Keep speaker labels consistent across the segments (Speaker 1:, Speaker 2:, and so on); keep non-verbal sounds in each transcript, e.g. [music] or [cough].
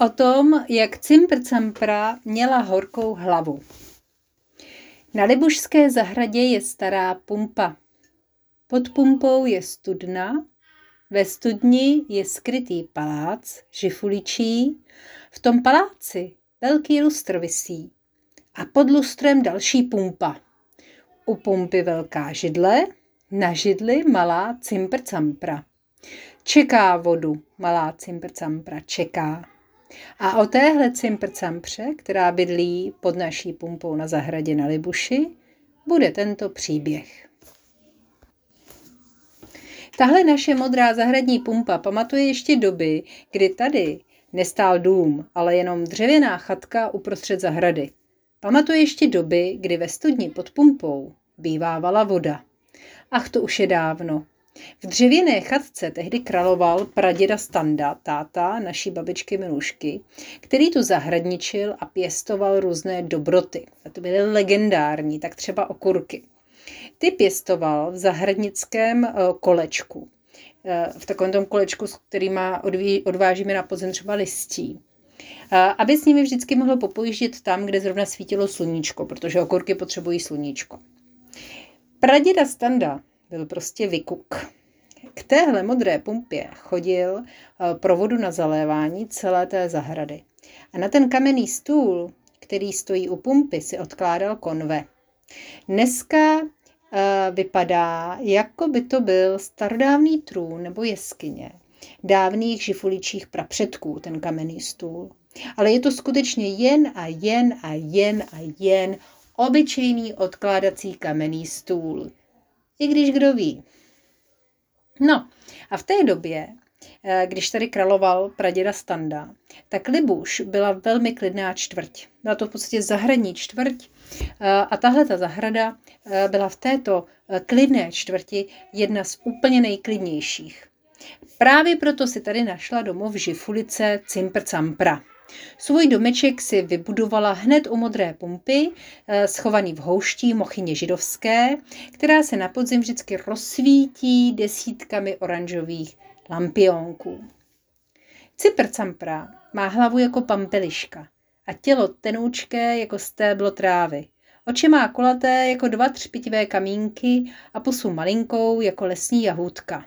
Speaker 1: O tom, jak Cimpr-Campra měla horkou hlavu. Na Libušské zahradě je stará pumpa. Pod pumpou je studna, ve studni je skrytý palác, žifuličí, v tom paláci velký lustr visí a pod lustrem další pumpa. U pumpy velká židle, na židli malá cimpr-campra. Čeká vodu, malá cimpr-campra, čeká. A o téhle cimpr-campře, která bydlí pod naší pumpou na zahradě na Libuši, bude tento příběh. Tahle naše modrá zahradní pumpa pamatuje ještě doby, kdy tady nestál dům, ale jenom dřevěná chatka uprostřed zahrady. Pamatuje ještě doby, kdy ve studni pod pumpou bývávala voda. Ach, to už je dávno. V dřevěné chatce tehdy královal praděda Standa, táta naší babičky Milušky, který tu zahradničil a pěstoval různé dobroty. A to byly legendární, tak třeba okurky. Ty pěstoval v zahradnickém eh, kolečku. Eh, v takovém tom kolečku, s kterýma odvážíme na podzem třeba listí. Eh, aby s nimi vždycky mohlo popojíždět tam, kde zrovna svítilo sluníčko, protože okurky potřebují sluníčko. Praděda Standa byl prostě vykuk. K téhle modré pumpě chodil pro vodu na zalévání celé té zahrady. A na ten kamenný stůl, který stojí u pumpy, si odkládal konve. Dneska vypadá, jako by to byl starodávný trůn nebo jeskyně dávných žifuličích prapředků, ten kamenný stůl. Ale je to skutečně jen a jen a jen a jen obyčejný odkládací kamenný stůl. I když kdo ví. No a v té době, eh, když tady královal praděda Standa, tak Libuš byla velmi klidná čtvrť. Byla to v podstatě zahradní čtvrť eh, a tahle ta zahrada eh, byla v této klidné čtvrti jedna z úplně nejklidnějších. Právě proto si tady našla domov Žifulice Cimpr-Campra. Svůj domeček si vybudovala hned u modré pumpy, eh, schovaný v houští mochyně židovské, která se na podzim vždycky rozsvítí desítkami oranžových lampionků. Cipr-campra má hlavu jako pampeliška a tělo tenoučké jako stéblo trávy. Oči má kulaté jako dva třpitivé kamínky a pusu malinkou jako lesní jahůdka.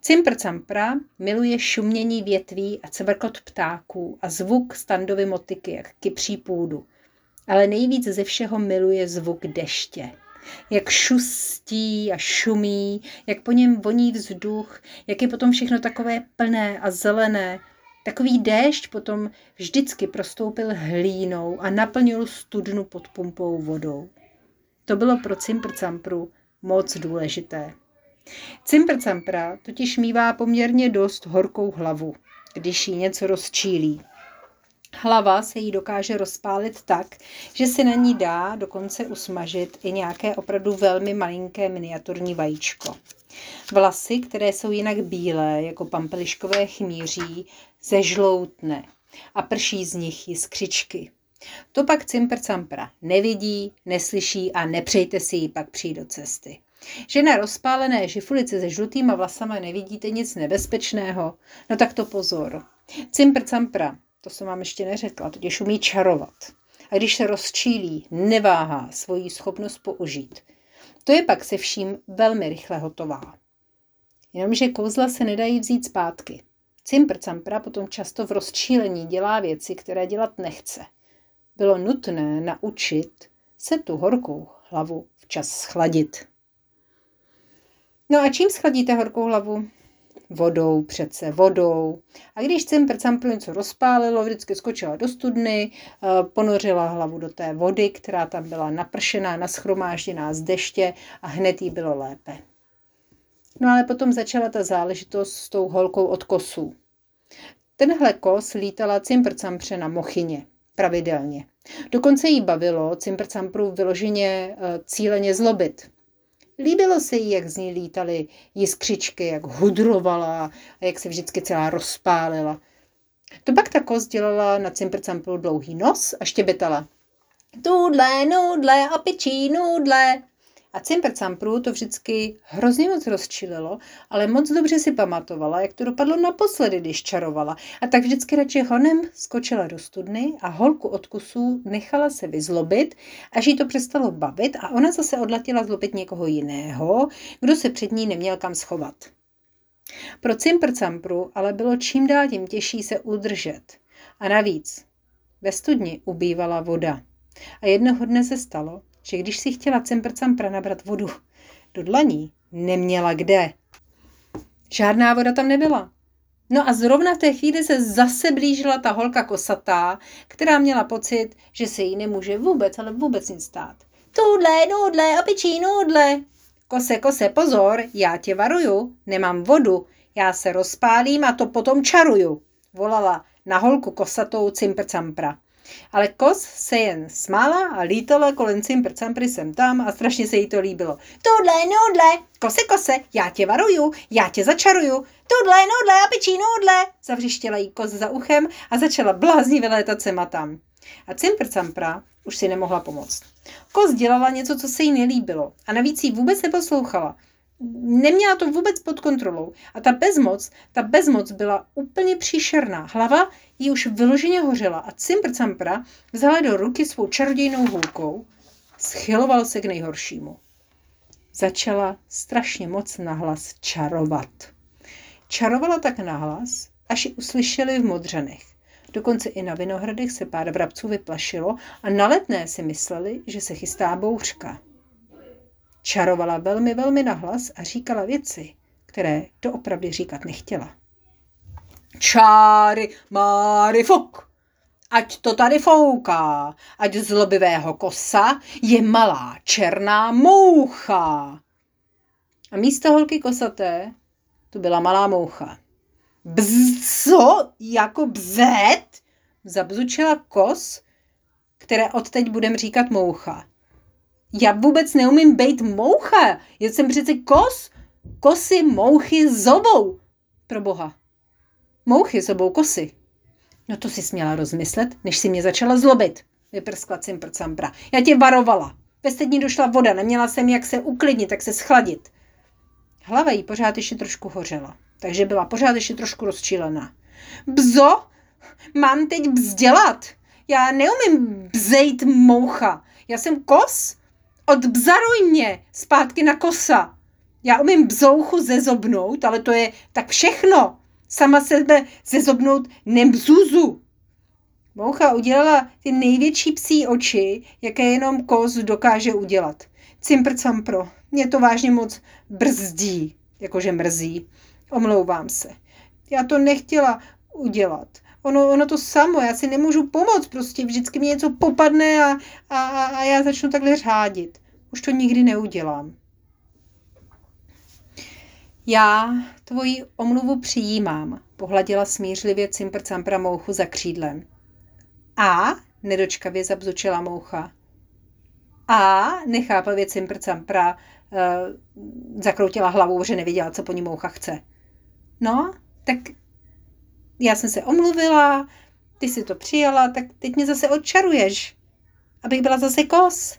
Speaker 1: Cimpr-campra miluje šumění větví a cvrkot ptáků a zvuk standovy motiky, jak kypří půdu. Ale nejvíc ze všeho miluje zvuk deště. Jak šustí a šumí, jak po něm voní vzduch, jak je potom všechno takové plné a zelené. Takový déšť potom vždycky prostoupil hlínou a naplnil studnu pod pumpou vodou. To bylo pro Cimpr-campru moc důležité. Cimpr-campra totiž mívá poměrně dost horkou hlavu, když jí něco rozčílí. Hlava se jí dokáže rozpálit tak, že se na ní dá dokonce usmažit i nějaké opravdu velmi malinké miniaturní vajíčko. Vlasy, které jsou jinak bílé, jako pampeliškové chmíří, zežloutne a prší z nich jiskřičky. To pak Cimpr-campra nevidí, neslyší a nepřejte si ji pak přijít do cesty. Že na rozpálené žifulici se žlutýma vlasama nevidíte nic nebezpečného, no tak to pozor. Cimpr campra, to jsem vám ještě neřekla, totiž umí čarovat. A když se rozčílí, neváhá svoji schopnost použít. To je pak se vším velmi rychle hotová. Jenomže kouzla se nedají vzít zpátky. Cimpr potom často v rozčílení dělá věci, které dělat nechce. Bylo nutné naučit se tu horkou hlavu včas schladit. No a čím schladíte horkou hlavu? Vodou, přece vodou. A když Cimpr Campru něco rozpálilo, vždycky skočila do studny, eh, ponořila hlavu do té vody, která tam byla napršená, naschromážděná z deště a hned jí bylo lépe. No ale potom začala ta záležitost s tou holkou od kosů. Tenhle kos lítala Cimpr Campře na mochyně pravidelně. Dokonce jí bavilo Cimpr Campru vyloženě eh, cíleně zlobit. Líbilo se jí, jak z ní lítaly jiskřičky, jak hudrovala a jak se vždycky celá rozpálila. To pak ta kost dělala na cimpr dlouhý nos a štěbetala. Nudle, nudle, opičí nudle. A Cimpercampru to vždycky hrozně moc rozčililo, ale moc dobře si pamatovala, jak to dopadlo naposledy, když čarovala. A tak vždycky radši honem skočila do studny a holku od kusů nechala se vyzlobit, až jí to přestalo bavit a ona zase odlatila zlobit někoho jiného, kdo se před ní neměl kam schovat. Pro Cimpercampru ale bylo čím dál tím těžší se udržet. A navíc ve studni ubývala voda. A jednoho dne se stalo, že když si chtěla Cimpercampra nabrat vodu do dlaní, neměla kde. Žádná voda tam nebyla. No a zrovna v té chvíli se zase blížila ta holka kosatá, která měla pocit, že se jí nemůže vůbec, ale vůbec nic stát. Tudle, nudle, opičí nudle. Kose, kose, pozor, já tě varuju, nemám vodu, já se rozpálím a to potom čaruju, volala na holku kosatou Cimpercampra. Ale kos se jen smála a lítala kolem Cimpercampry sem tam a strašně se jí to líbilo. Tudle, nudle, kose, kose, já tě varuju, já tě začaruju, tudle, nudle, apičí nudle, zavřištěla jí kos za uchem a začala bláznivě létat sem a tam. A Cimpercampra už si nemohla pomoct. Kos dělala něco, co se jí nelíbilo a navíc jí vůbec neposlouchala neměla to vůbec pod kontrolou. A ta bezmoc, ta bezmoc byla úplně příšerná. Hlava jí už vyloženě hořela a Cimpr vzala do ruky svou čarodějnou hůlkou, schyloval se k nejhoršímu. Začala strašně moc nahlas čarovat. Čarovala tak nahlas, až ji uslyšeli v modřanech. Dokonce i na Vinohradech se pár vrabců vyplašilo a na letné si mysleli, že se chystá bouřka. Čarovala velmi, velmi nahlas a říkala věci, které doopravdy říkat nechtěla. Čáry, máry, fuk! Ať to tady fouká, ať zlobivého kosa je malá černá moucha. A místo holky kosaté tu byla malá moucha. Bzz, co? Jako bzet? Zabzučila kos, které odteď budem říkat moucha. Já vůbec neumím být moucha. Já jsem přece kos. Kosy, mouchy, zobou. Pro boha. Mouchy, zobou, kosy. No to si směla rozmyslet, než si mě začala zlobit. Vyprskla cimpr-campra. Já tě varovala. Ve stední došla voda, neměla jsem jak se uklidnit, tak se schladit. Hlava jí pořád ještě trošku hořela, takže byla pořád ještě trošku rozčílená. Bzo, mám teď bzdělat. Já neumím bzejt moucha. Já jsem kos odbzaruj mě zpátky na kosa. Já umím bzouchu zezobnout, ale to je tak všechno. Sama sebe zezobnout nebzuzu. Moucha udělala ty největší psí oči, jaké jenom kos dokáže udělat. Cimpr campro, mě to vážně moc brzdí, jakože mrzí. Omlouvám se. Já to nechtěla udělat. Ono, ono to samo, já si nemůžu pomoct, prostě vždycky mi něco popadne a, a, a já začnu takhle řádit. Už to nikdy neudělám. Já tvoji omluvu přijímám, pohladila smířlivě cimpr campra mouchu za křídlem. A, nedočkavě zabzučila moucha. A, nechápavě cimpr campra uh, zakroutila hlavou, že nevěděla, co po ní moucha chce. No, tak já jsem se omluvila, ty si to přijala, tak teď mě zase odčaruješ, abych byla zase kos.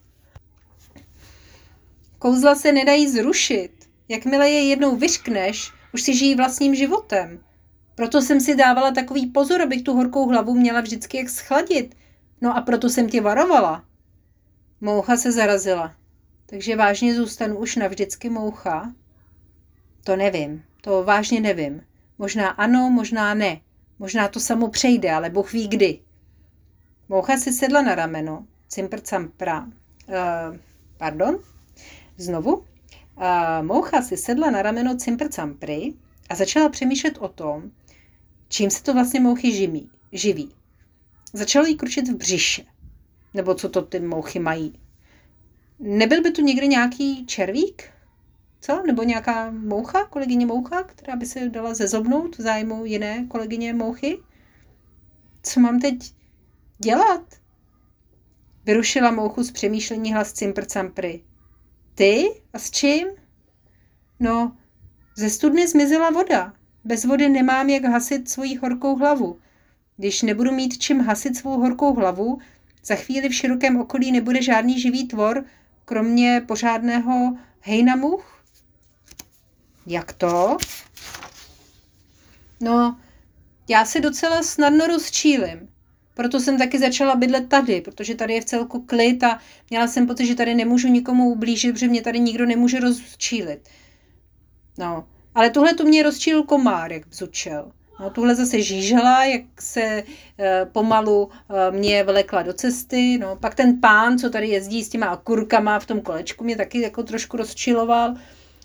Speaker 1: Kouzla se nedají zrušit. Jakmile je jednou vyškneš, už si žijí vlastním životem. Proto jsem si dávala takový pozor, abych tu horkou hlavu měla vždycky jak schladit. No a proto jsem tě varovala. Moucha se zarazila. Takže vážně zůstanu už navždycky moucha? To nevím, to vážně nevím. Možná ano, možná ne. Možná to samo přejde, ale Bůh ví kdy. Moucha si sedla na rameno, cimpr campra. Uh, pardon? Znovu. A moucha si sedla na rameno cimpr campry a začala přemýšlet o tom, čím se to vlastně mouchy živí. živí. Začalo jí kručit v břiše. Nebo co to ty mouchy mají. Nebyl by tu někdy nějaký červík? Co? Nebo nějaká moucha, kolegyně moucha, která by se dala zezobnout v zájmu jiné kolegyně mouchy? Co mám teď dělat? Vyrušila mouchu z přemýšlení hlas cimpr campry. Ty? A s čím? No, ze studny zmizela voda. Bez vody nemám jak hasit svoji horkou hlavu. Když nebudu mít čím hasit svou horkou hlavu, za chvíli v širokém okolí nebude žádný živý tvor, kromě pořádného hejnamuch? Jak to? No, já se docela snadno rozčílim. Proto jsem taky začala bydlet tady, protože tady je v celku klid a měla jsem pocit, že tady nemůžu nikomu ublížit, protože mě tady nikdo nemůže rozčílit. No, ale tohle to mě rozčílil komár, jak bzučel. No, tuhle zase žížela, jak se e, pomalu e, mě vlekla do cesty. No, pak ten pán, co tady jezdí s těma kurkama v tom kolečku, mě taky jako trošku rozčiloval.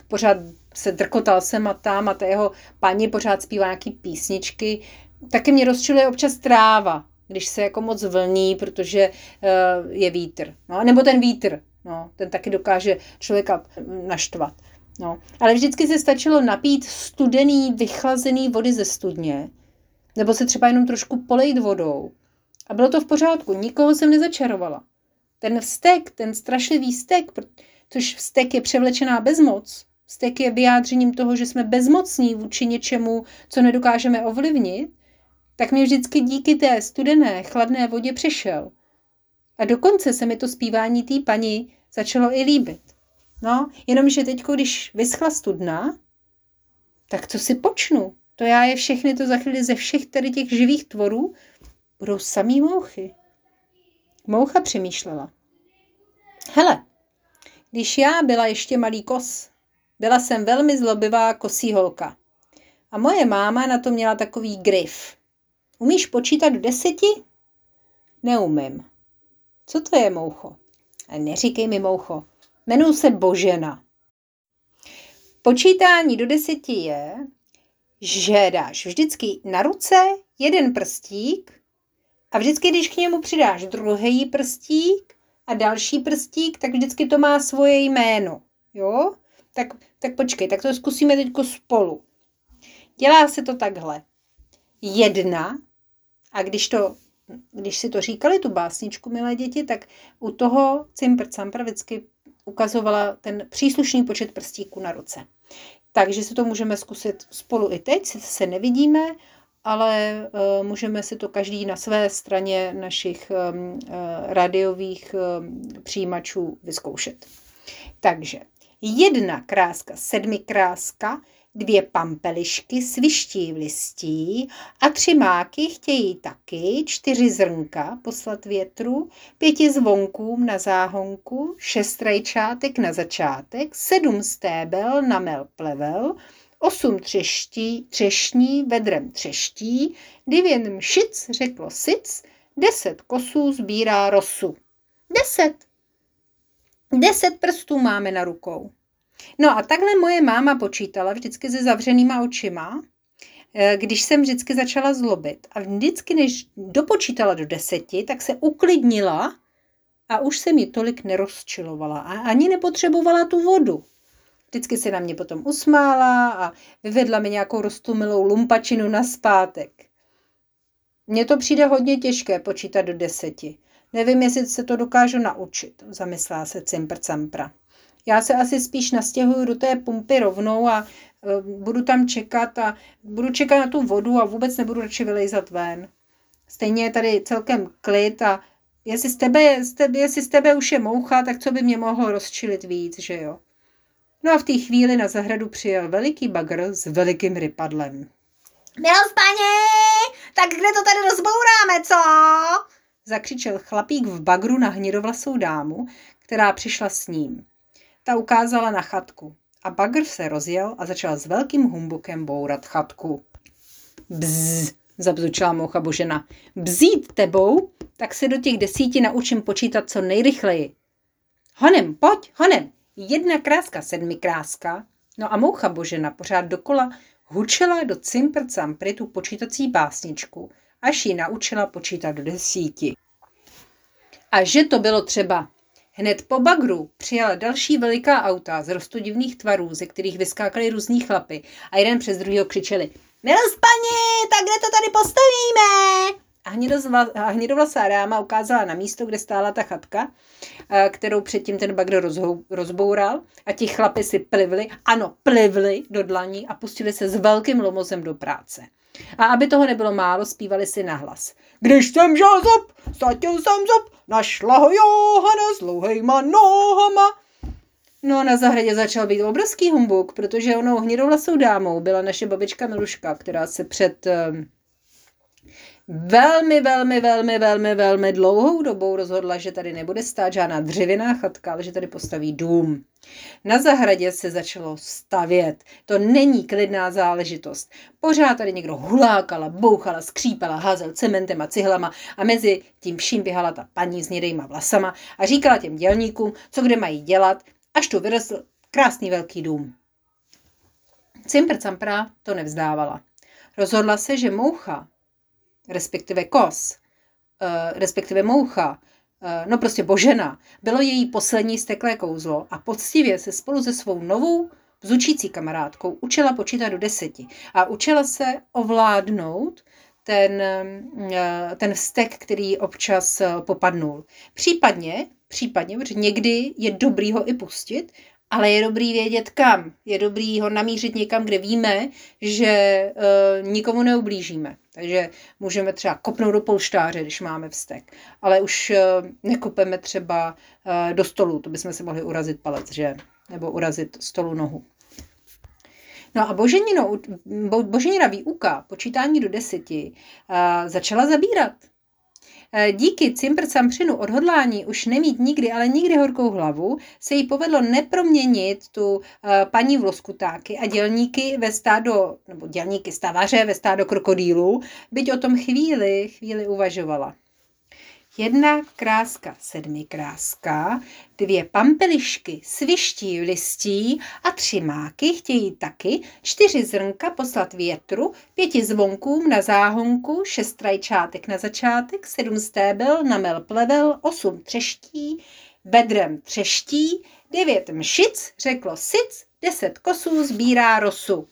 Speaker 1: Pořád se drkotal sem a tam a ta jeho paní pořád zpívá nějaký písničky. Taky mě rozčiluje občas tráva, když se jako moc vlní, protože e, je vítr. No, nebo ten vítr, no, ten taky dokáže člověka naštvat. No, ale vždycky se stačilo napít studený, vychlazený vody ze studně, nebo se třeba jenom trošku polejt vodou. A bylo to v pořádku, nikoho jsem nezačarovala. Ten vztek, ten strašlivý vztek, což vztek je převlečená bezmoc, vztek je vyjádřením toho, že jsme bezmocní vůči něčemu, co nedokážeme ovlivnit, tak mi vždycky díky té studené, chladné vodě přešel. A dokonce se mi to zpívání té paní začalo i líbit. No, jenomže teď, když vyschla studna, tak co si počnu? To já je všechny to za chvíli ze všech tady těch živých tvorů budou samý mouchy. Moucha přemýšlela. Hele, když já byla ještě malý kos, byla jsem velmi zlobivá kosí holka. A moje máma na to měla takový grif. Umíš počítat do deseti? Neumím. Co to je, moucho? A neříkej mi, moucho, Jmenuji se Božena. Počítání do deseti je, že dáš vždycky na ruce jeden prstík a vždycky, když k němu přidáš druhý prstík a další prstík, tak vždycky to má svoje jméno. Jo? Tak, tak počkej, tak to zkusíme teď spolu. Dělá se to takhle. Jedna, a když, to, když si to říkali, tu básničku, milé děti, tak u toho cimpr campr vždycky ukazovala ten příslušný počet prstíků na ruce. Takže si to můžeme zkusit spolu i teď, sice se nevidíme, ale uh, můžeme si to každý na své straně našich um, uh, radiových um, přijímačů vyzkoušet. Takže jedna kráska, sedmi kráska, dvě pampelišky sviští v listí a tři máky chtějí taky čtyři zrnka poslat větru, pěti zvonkům na záhonku, šest rajčátek na začátek, sedm stébel na mel plevel, osm třeští, třešní vedrem třeští, devět mšic řeklo sic, deset kosů sbírá rosu. Deset. Deset prstů máme na rukou. No a takhle moje máma počítala vždycky se zavřenýma očima, eh, když jsem vždycky začala zlobit. A vždycky, než dopočítala do deseti, tak se uklidnila a už se mi tolik nerozčilovala a ani nepotřebovala tu vodu. Vždycky se na mě potom usmála a vyvedla mi nějakou roztumilou lumpačinu na zpátek. Mně to přijde hodně těžké počítat do deseti. Nevím, jestli se to dokážu naučit, zamyslela se Cimpr Campra. Já se asi spíš nastěhuju do té pumpy rovnou a e, budu tam čekat a budu čekat na tu vodu a vůbec nebudu radši vylejzat ven. Stejně je tady celkem klid a jestli z tebe, jestli z tebe už je moucha, tak co by mě mohlo rozčilit víc, že jo? No a v té chvíli na zahradu přijel veliký bagr s velikým rypadlem.
Speaker 2: Milost paní, tak kde to tady rozbouráme, co?
Speaker 1: Zakřičel chlapík v bagru na hnědovlasou dámu, která přišla s ním. Ta ukázala na chatku a bagr se rozjel a začal s velkým humbukem bourat chatku. Bzz, zabzučila moucha Božena. Bzít tebou, tak se do těch desíti naučím počítat co nejrychleji. Honem, pojď, honem. Jedna kráska, sedmi kráska. No a moucha Božena pořád dokola hučela do cimpr tu počítací básničku, až ji naučila počítat do desíti. A že to bylo třeba Hned po bagru přijala další veliká auta z rostodivných tvarů, ze kterých vyskákali různí chlapy a jeden přes druhého křičeli
Speaker 2: Milost paní, tak kde to tady postavíme?
Speaker 1: A hnědovlasá ráma ukázala na místo, kde stála ta chatka, kterou předtím ten bagr rozboural a ti chlapi si plivli, ano, plivli do dlaní a pustili se s velkým lomozem do práce. A aby toho nebylo málo, zpívali si nahlas. Když jsem žil zub, ztratil jsem zub, našla ho Johana s dlouhejma nohama. No na zahradě začal být obrovský humbuk, protože onou hnědovlasou dámou byla naše babička Miluška, která se před um, velmi, velmi, velmi, velmi, velmi dlouhou dobou rozhodla, že tady nebude stát žádná dřevěná chatka, ale že tady postaví dům. Na zahradě se začalo stavět. To není klidná záležitost. Pořád tady někdo hulákala, bouchala, skřípala, házel cementem a cihlama a mezi tím vším běhala ta paní s nědejma vlasama a říkala těm dělníkům, co kde mají dělat, až tu vyrostl krásný velký dům. Cimpr Campra to nevzdávala. Rozhodla se, že moucha, respektive kos, uh, respektive moucha, uh, no prostě božena, bylo její poslední steklé kouzlo a poctivě se spolu se svou novou vzučící kamarádkou učila počítat do deseti a učila se ovládnout ten, uh, ten vztek, který občas popadnul. Případně, případně, protože někdy je dobrý ho i pustit, ale je dobrý vědět kam. Je dobrý ho namířit někam, kde víme, že uh, nikomu neublížíme. Takže můžeme třeba kopnout do polštáře, když máme vztek. Ale už uh, nekopeme třeba uh, do stolu, to bychom si mohli urazit palec, že? Nebo urazit stolu nohu. No a boženino, bo, boženina výuka, počítání do deseti, uh, začala zabírat. Eh, díky cimpr-campřinu odhodlání už nemít nikdy, ale nikdy horkou hlavu, se jí povedlo neproměnit tu eh, paní v loskutáky a dělníky ve stádo, nebo dělníky stavaře ve stádo krokodýlů, byť o tom chvíli, chvíli uvažovala. Jedna kráska sedmi kráska, dvě pampelišky sviští v listí a tři máky chtějí taky čtyři zrnka poslat větru, pěti zvonkům na záhonku, šest trajčátek na začátek, sedm stébel na mel plevel, osm třeští, bedrem třeští, devět mšic, řeklo sic, deset kosů sbírá rosu.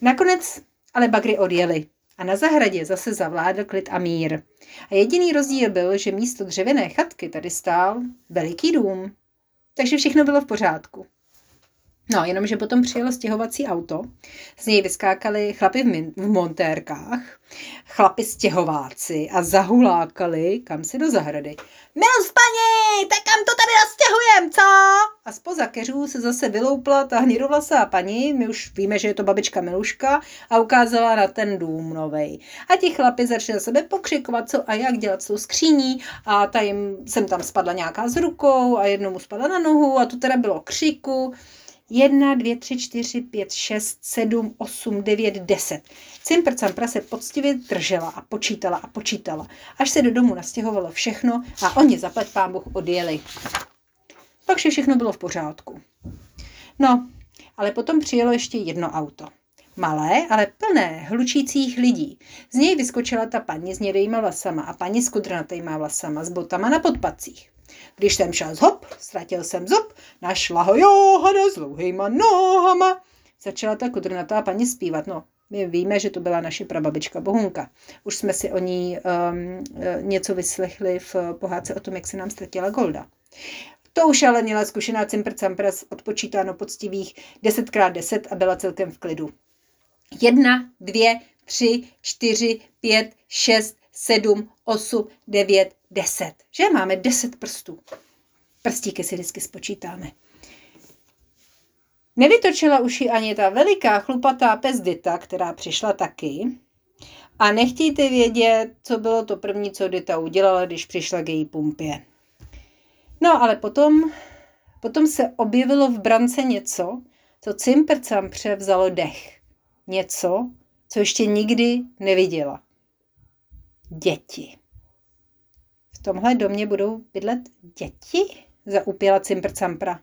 Speaker 1: Nakonec ale bagry odjeli a na zahradě zase zavládl klid a mír. A jediný rozdíl byl, že místo dřevěné chatky tady stál veliký dům. Takže všechno bylo v pořádku. No, jenomže potom přijelo stěhovací auto, z něj vyskákali chlapy v, min- v montérkách, chlapy stěhováci a zahulákali kam si do zahrady.
Speaker 2: Milost paní, tak kam to tady nastěhujem, co?
Speaker 1: A spoza keřů se zase vyloupla ta hnědovlasá paní, my už víme, že je to babička Miluška, a ukázala na ten dům novej. A ti chlapi začali na sebe pokřikovat, co a jak dělat s tou skříní a ta jim, sem tam spadla nějaká z rukou a jednomu spadla na nohu a to teda bylo křiku. 1, 2, 3, 4, 5, 6, 7, 8, 9, 10. Cimpr Campra se poctivě držela a počítala a počítala, až se do domu nastěhovalo všechno a oni zaplet pán Bůh odjeli. Pak vše všechno bylo v pořádku. No, ale potom přijelo ještě jedno auto. Malé, ale plné hlučících lidí. Z něj vyskočila ta paní s nědejma vlasama a paní s kudrnatejma vlasama s botama na podpacích. Když jsem šel zhop, ztratil jsem zub, našla ho Johana s dlouhýma nohama. Začala ta kudrnatá paní zpívat. No, my víme, že to byla naše prababička Bohunka. Už jsme si o ní um, něco vyslechli v pohádce o tom, jak se nám ztratila Golda. To už ale měla zkušená Cimpr Campras odpočítáno poctivých 10x10 a byla celkem v klidu. Jedna, dvě, tři, čtyři, pět, šest, sedm, osm, devět, deset. Že máme deset prstů. Prstíky si vždycky spočítáme. Nevytočila uši ani ta veliká chlupatá pezdita, která přišla taky. A nechtějte vědět, co bylo to první, co Dita udělala, když přišla k její pumpě. No ale potom, potom se objevilo v brance něco, co Cimpercam převzalo dech. Něco, co ještě nikdy neviděla. Děti. Tomhle domě budou bydlet děti? Zaupěla Cimpr-Campra.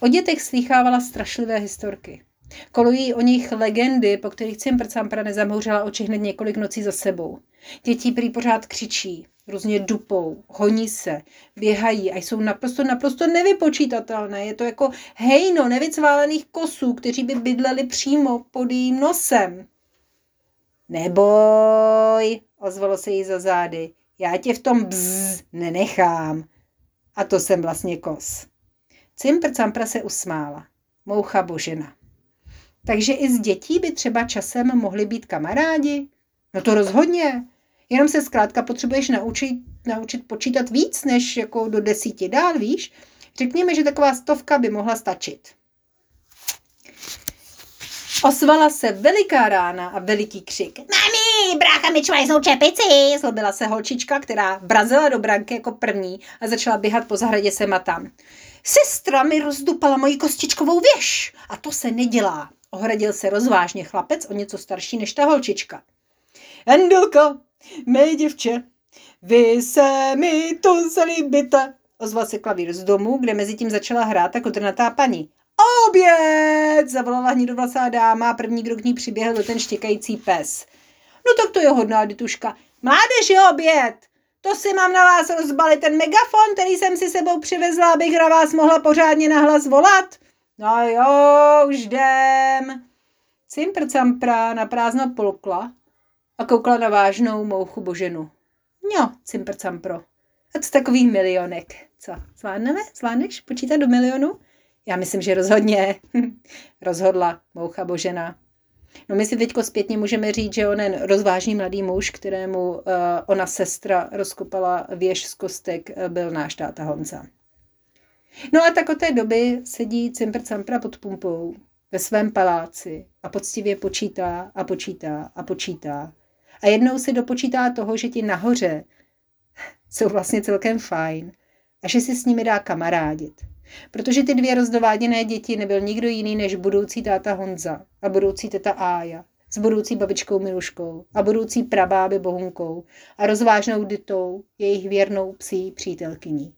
Speaker 1: O dětech slýchávala strašlivé historky. Kolují o nich legendy, po kterých Cimpr-Campra nezamouřila oči hned několik nocí za sebou. Děti prý pořád křičí, různě dupou, honí se, běhají a jsou naprosto, naprosto nevypočítatelné. Je to jako hejno nevycválených kosů, kteří by bydleli přímo pod jejím nosem. Neboj, ozvalo se jí za zády já tě v tom bzz nenechám. A to jsem vlastně kos. Cimpr Campra se usmála. Moucha božena. Takže i z dětí by třeba časem mohli být kamarádi? No to rozhodně. Jenom se zkrátka potřebuješ naučit naučit počítat víc, než jako do desíti dál, víš? Řekněme, že taková stovka by mohla stačit. Osvala se veliká rána a veliký křik.
Speaker 2: Mami, brácha mi čvajznou čepici.
Speaker 1: Zlobila se holčička, která vrazila do branky jako první a začala běhat po zahradě sem a tam. Sestra mi rozdupala moji kostičkovou věž a to se nedělá. Ohradil se rozvážně chlapec o něco starší než ta holčička. Endelka, mé děvče, vy se mi to zalíbíte. Ozval se klavír z domu, kde mezi tím začala hrát jako drnatá paní. Oběd! Zavolala hnidovlasá dáma a první, kdo k ní přiběhl, ten štěkající pes. No tak to je hodná dituška. Mládeži oběd! To si mám na vás rozbalit ten megafon, který jsem si sebou přivezla, abych na vás mohla pořádně nahlas volat. No jo, už jdem. Cimpr campra na prázdno polkla a koukla na vážnou mouchu boženu. Jo, cimpr campro. A to takových milionek. Co, zvládneme? Zvládneš počítat do milionu? Já myslím, že rozhodně. [laughs] Rozhodla moucha božena. No my si teďko zpětně můžeme říct, že onen rozvážný mladý muž, kterému uh, ona sestra rozkopala věž z kostek, uh, byl náš táta Honza. No a tak od té doby sedí Cimpr Campra pod pumpou ve svém paláci a poctivě počítá a počítá a počítá. A jednou si dopočítá toho, že ti nahoře jsou vlastně celkem fajn a že si s nimi dá kamarádit. Protože ty dvě rozdováděné děti nebyl nikdo jiný než budoucí táta Honza a budoucí teta Ája s budoucí babičkou Miluškou a budoucí prabáby Bohunkou a rozvážnou Ditou, jejich věrnou psí přítelkyní.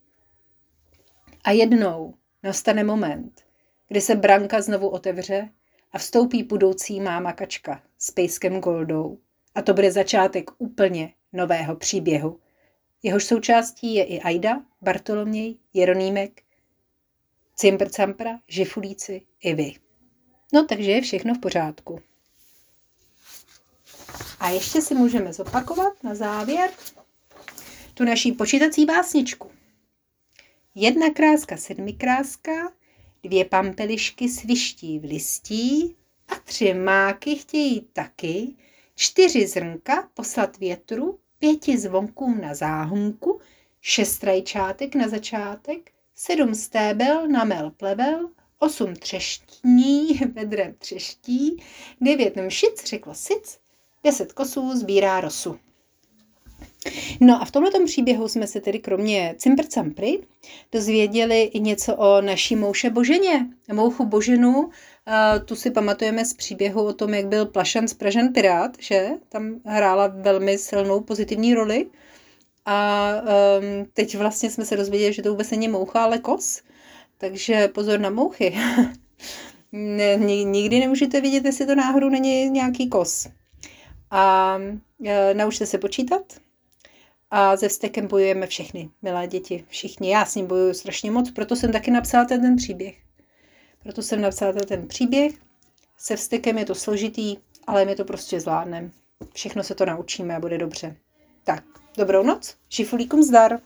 Speaker 1: A jednou nastane moment, kdy se branka znovu otevře a vstoupí budoucí máma kačka s pejskem Goldou. A to bude začátek úplně nového příběhu. Jehož součástí je i Aida, Bartoloměj, Jeronýmek, Cimpr Campra, Žifulíci i vy. No takže je všechno v pořádku. A ještě si můžeme zopakovat na závěr tu naší počítací básničku. Jedna kráska sedmikráska, dvě pampelišky sviští v listí a tři máky chtějí taky, čtyři zrnka poslat větru, pěti zvonkům na záhunku, šest rajčátek na začátek, sedm stébel na mel plevel, osm třeštní [laughs] vedrem třeští, devět mšic řeklo sic, deset kosů sbírá rosu. No a v tomto příběhu jsme se tedy kromě Cimpr Campry dozvěděli i něco o naší mouše Boženě. Mouchu Boženu, tu si pamatujeme z příběhu o tom, jak byl Plašan z Pražan Pirát, že tam hrála velmi silnou pozitivní roli. A um, teď vlastně jsme se dozvěděli, že to vůbec není moucha, ale kos. Takže pozor na mouchy. [laughs] Nikdy nemůžete vidět, jestli to náhodou není nějaký kos. A e, naučte se počítat, a se vztekem bojujeme všechny, milé děti, všichni. Já s ním bojuju strašně moc, proto jsem taky napsala ten, příběh. Proto jsem napsala ten, příběh. Se vztekem je to složitý, ale my to prostě zvládneme. Všechno se to naučíme a bude dobře. Tak, dobrou noc, šifulíkům zdar.